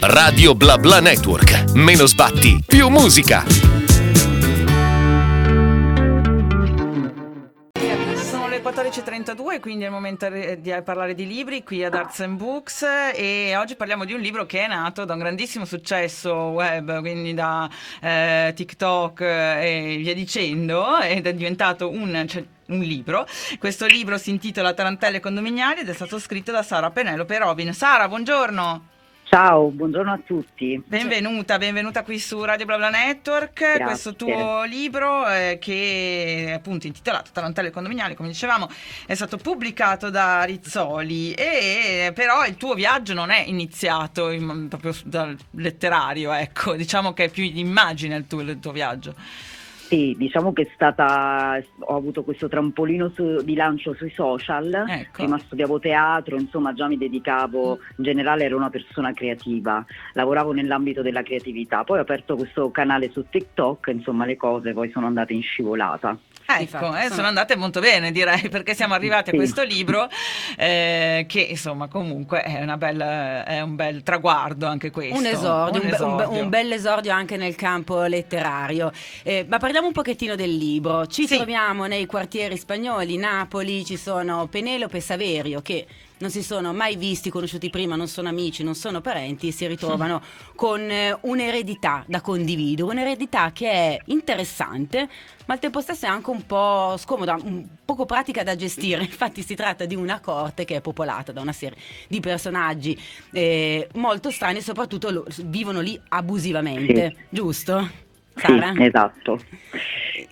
Radio Bla Bla Network. Meno sbatti, più musica. Sono le 14.32, quindi è il momento di parlare di libri qui ad Arts and Books e oggi parliamo di un libro che è nato da un grandissimo successo web, quindi da eh, TikTok e via dicendo, ed è diventato un... Cioè, un libro. Questo libro si intitola Tarantelle condominiali ed è stato scritto da Sara Penelope Robin. Sara, buongiorno. Ciao, buongiorno a tutti. Benvenuta, benvenuta qui su Radio BlaBla Network. Grazie. Questo tuo libro eh, che è appunto intitolato Tarantelle condominiali, come dicevamo, è stato pubblicato da Rizzoli e però il tuo viaggio non è iniziato in, proprio dal letterario, ecco, diciamo che è più immagine il tuo, il tuo viaggio. Sì, diciamo che è stata, ho avuto questo trampolino su, di lancio sui social, Ecco. prima studiavo teatro, insomma già mi dedicavo, in generale ero una persona creativa, lavoravo nell'ambito della creatività, poi ho aperto questo canale su TikTok, insomma le cose poi sono andate in scivolata. Ecco, eh, sono- andate molto bene direi perché siamo arrivati a questo libro eh, che insomma comunque è, una bella- è un bel traguardo anche questo. Un esordio, un, be- un be- esordio. un bel esordio anche nel campo letterario. Eh, ma parliamo un pochettino del libro. Ci Sì. troviamo nei quartieri spagnoli, Napoli, ci sono Penelope e Saverio che non si sono mai visti, conosciuti prima, non sono amici, non sono parenti, si ritrovano con eh, un'eredità da condividere, un'eredità che è interessante, ma al tempo stesso è anche un po' scomoda, un poco pratica da gestire. Infatti si tratta di una corte che è popolata da una serie di personaggi eh, molto strani e soprattutto lo- vivono lì abusivamente, giusto? Sara? Sì, esatto.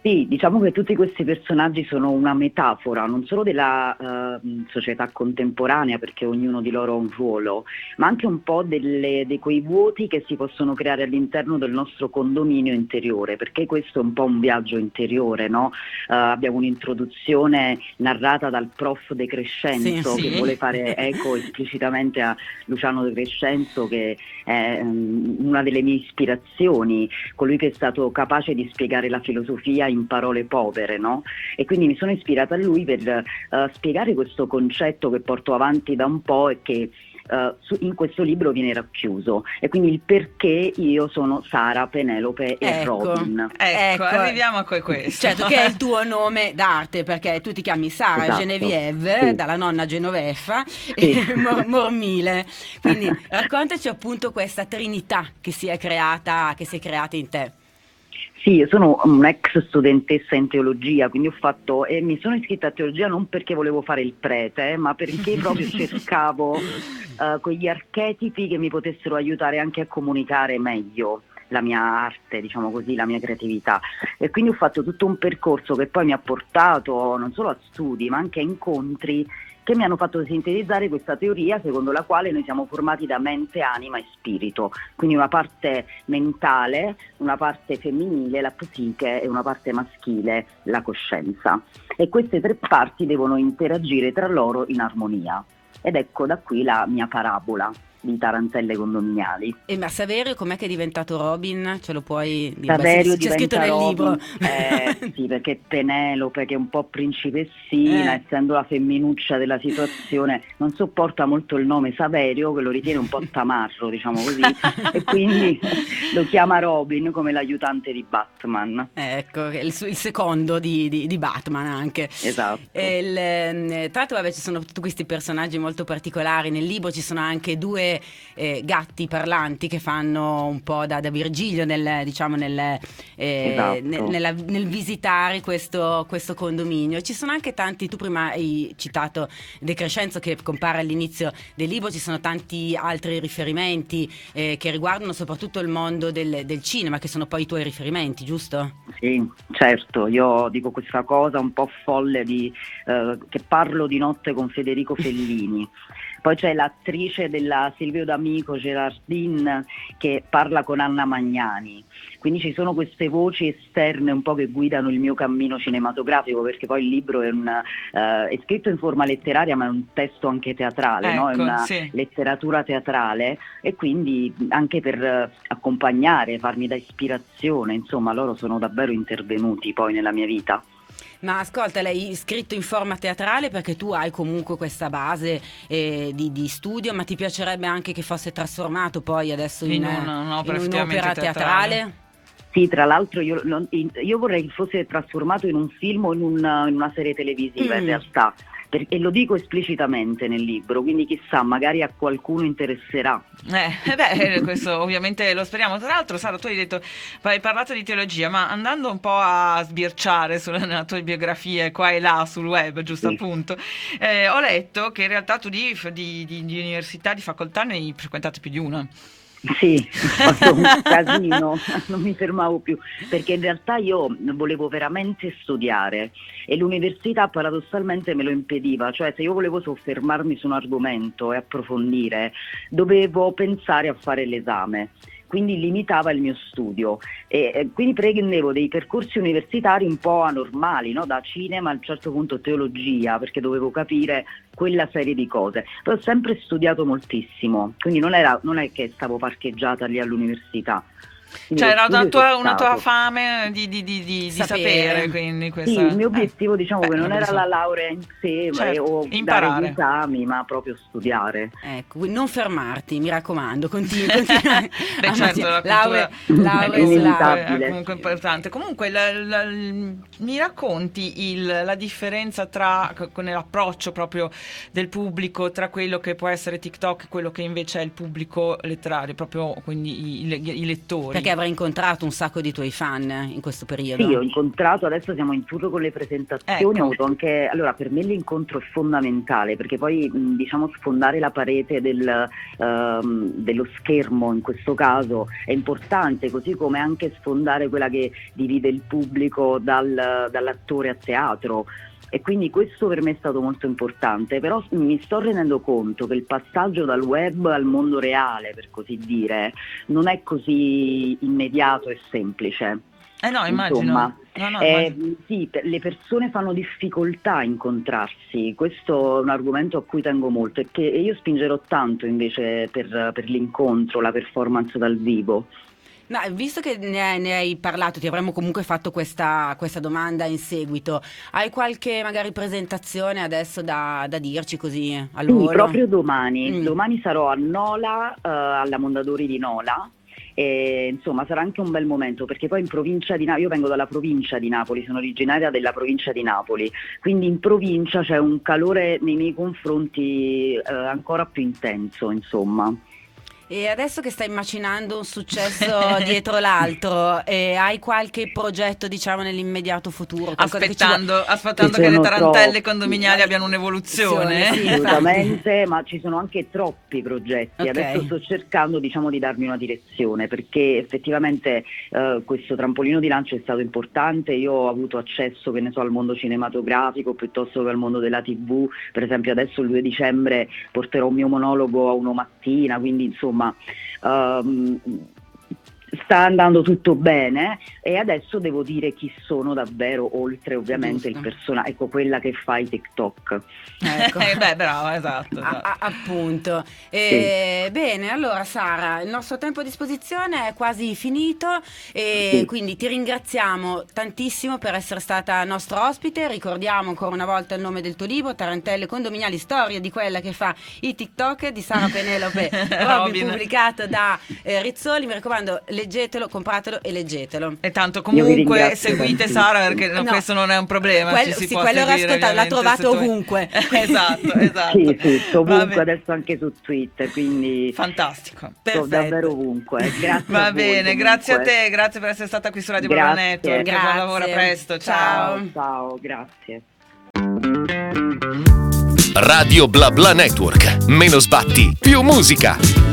Sì, diciamo che tutti questi personaggi sono una metafora non solo della eh, società contemporanea, perché ognuno di loro ha un ruolo, ma anche un po' delle- di quei vuoti che si possono creare all'interno del nostro condominio interiore, perché questo è un po' un viaggio interiore, no? Eh, abbiamo un'introduzione narrata dal prof De Crescenzo Sì, che sì. vuole fare eco esplicitamente a Luciano De Crescenzo, che è mm, una delle mie ispirazioni, colui che è stato capace di spiegare la filosofia in parole povere, no? E quindi mi sono ispirata a lui per eh, spiegare questo concetto che porto avanti da un po' e che eh, su- in questo libro viene racchiuso e quindi il perché io sono Sara, Penelope e Ecco. Robin. Ecco, Ecco. arriviamo a que- questo. Certo, che è il tuo nome d'arte, perché tu ti chiami Sara Esatto, Genevieve, sì. dalla nonna Genoveffa, Sì. e Mor- Mormile. Quindi raccontaci appunto questa trinità che si è creata, che si è creata in te. Sì, io sono un'ex studentessa in teologia, quindi ho fatto e mi sono iscritta a teologia non perché volevo fare il prete, ma perché proprio cercavo eh, quegli archetipi che mi potessero aiutare anche a comunicare meglio la mia arte, diciamo così, la mia creatività. E quindi ho fatto tutto un percorso che poi mi ha portato non solo a studi, ma anche a incontri che mi hanno fatto sintetizzare questa teoria secondo la quale noi siamo formati da mente, anima e spirito, quindi una parte mentale, una parte femminile, la psiche e una parte maschile, la coscienza. E queste tre parti devono interagire tra loro in armonia. Ed ecco da qui la mia parabola di tarantelle condominiali. E ma Saverio com'è che è diventato Robin? Ce lo puoi dire? Beh, Saverio sì, c'è scritto nel Robin, libro. eh, sì, perché Penelope, che è un po' principessina, Eh. essendo la femminuccia della situazione, non sopporta molto il nome Saverio, che lo ritiene un po' tamarro, diciamo così, e quindi lo chiama Robin come l'aiutante di Batman. Ecco, il, il secondo di, di- di Batman anche. Esatto. Il, ehm, tra l'altro vabbè, ci sono tutti questi personaggi molto particolari, nel libro ci sono anche due eh, gatti parlanti che fanno un po' da, da Virgilio nel, diciamo, nel, eh, Esatto. nel- nella- nel visitare questo, questo condominio. Ci sono anche tanti, tu prima hai citato De Crescenzo che compare all'inizio del libro, ci sono tanti altri riferimenti eh, che riguardano soprattutto il mondo del, del cinema, che sono poi i tuoi riferimenti, giusto? Sì, certo, io dico questa cosa un po' folle di, eh, che parlo di notte con Federico Fellini. Poi c'è l'attrice della Silvio D'Amico, Gerardine, che parla con Anna Magnani. Quindi ci sono queste voci esterne un po' che guidano il mio cammino cinematografico, perché poi il libro è, un, eh, è scritto in forma letteraria, ma è un testo anche teatrale, no? è Ecco, una sì. letteratura teatrale e quindi anche per eh, accompagnare, farmi da ispirazione, insomma, loro sono davvero intervenuti poi nella mia vita. Ma ascolta, lei è iscritto in forma teatrale perché tu hai comunque questa base eh, di, di, studio, ma ti piacerebbe anche che fosse trasformato poi adesso in, in, una, un'opera, in un'opera teatrale? teatrale? Sì, tra l'altro io, io, vorrei che fosse trasformato in un film o in, un, in una serie televisiva mm. in realtà e lo dico esplicitamente nel libro, quindi chissà, magari a qualcuno interesserà. Eh, beh, questo ovviamente lo speriamo. Tra l'altro, Sara, tu hai detto, hai parlato di teologia, ma andando un po' a sbirciare sulle tue biografie qua e là sul web, giusto sì. appunto, eh, ho letto che in realtà tu di, di, di, di università, di facoltà ne hai frequentate più di una. Sì, ho fatto un casino, non mi fermavo più, perché in realtà io volevo veramente studiare e l'università paradossalmente me lo impediva, cioè se io volevo soffermarmi su un argomento e approfondire, dovevo pensare a fare l'esame quindi limitava il mio studio e, e quindi prendevo dei percorsi universitari un po' anormali, no? da cinema a un certo punto teologia, perché dovevo capire quella serie di cose. Poi ho sempre studiato moltissimo, quindi non, era, non è che stavo parcheggiata lì all'università. Cioè era una tua, una tua, fame di, di, di, di sapere. quindi questa... Sì, il mio obiettivo eh. diciamo Beh, che non era so. la laurea in sé certo, o imparare. dare gli esami, ma proprio studiare. Ecco, non fermarti, mi raccomando, continui. continui. Beh, certo, la laurea, laurea è comunque importante. Comunque la, la, mi racconti il, la differenza tra, con l'approccio proprio del pubblico tra quello che può essere TikTok e quello che invece è il pubblico letterario, proprio quindi i, i, i lettori. Perché avrai incontrato un sacco di tuoi fan in questo periodo. Sì, ho incontrato, adesso siamo in tour con le presentazioni, ecco. anche, allora per me l'incontro è fondamentale perché poi diciamo sfondare la parete del, um, dello schermo in questo caso è importante, così come anche sfondare quella che divide il pubblico dal, dall'attore a teatro e quindi questo per me è stato molto importante, però mi sto rendendo conto che il passaggio dal web al mondo reale, per così dire, non è così immediato e semplice. Eh no, immagino. Insomma, no, no, eh, sì, le persone fanno difficoltà a incontrarsi, questo è un argomento a cui tengo molto e che io spingerò tanto invece per, per l'incontro, la performance dal vivo. No, visto che ne hai, ne hai, parlato, ti avremmo comunque fatto questa, questa, domanda in seguito. Hai qualche magari presentazione adesso da, da dirci così al Sì, proprio domani. Mm. Domani sarò a Nola, uh, alla Mondadori di Nola. E, insomma sarà anche un bel momento perché poi in provincia di Napoli, io vengo dalla provincia di Napoli, sono originaria della provincia di Napoli, quindi in provincia c'è un calore nei miei confronti eh, ancora più intenso insomma. E adesso che stai immaginando un successo dietro l'altro, eh, hai qualche progetto, diciamo, nell'immediato futuro? Aspettando, che, aspettando che le tarantelle troppi. condominiali abbiano un'evoluzione. Sì, assolutamente, ma ci sono anche troppi progetti. Okay. Adesso sto cercando, diciamo, di darmi una direzione, perché effettivamente eh, questo trampolino di lancio è stato importante. Io ho avuto accesso, che ne so, al mondo cinematografico piuttosto che al mondo della TV. Per esempio, adesso il 2 dicembre porterò un mio monologo a uno mattina, quindi insomma insomma um, sta andando tutto bene e adesso devo dire chi sono davvero oltre ovviamente Giusto. il personaggio, ecco quella che fa i TikTok. Ecco. eh, beh, bravo, esatto. esatto. A- appunto. Eh, sì. Bene, allora Sara, il nostro tempo a disposizione è quasi finito e sì. quindi ti ringraziamo tantissimo per essere stata nostra ospite. Ricordiamo ancora una volta il nome del tuo libro, Tarantelle Condominiali, storia di quella che fa i TikTok di Sara Penelope Robin, pubblicato da eh, Rizzoli. Mi raccomando, leggetelo, compratelo e leggetelo. E tanto comunque seguite Sara perché no. questo non è un problema. Quello, sì, quello ascoltato, l'ha trovato ovunque. esatto, esatto. Sì, sì, ovunque, adesso anche su Twitter, quindi... Fantastico. Perfetto. davvero ovunque. Grazie Va bene, voi, grazie a te, grazie per essere stata qui su Radio Brava Network. Grazie. Buon lavoro, a presto. Ciao. Ciao, ciao grazie. Radio Bla Bla Network. Meno sbatti, più musica.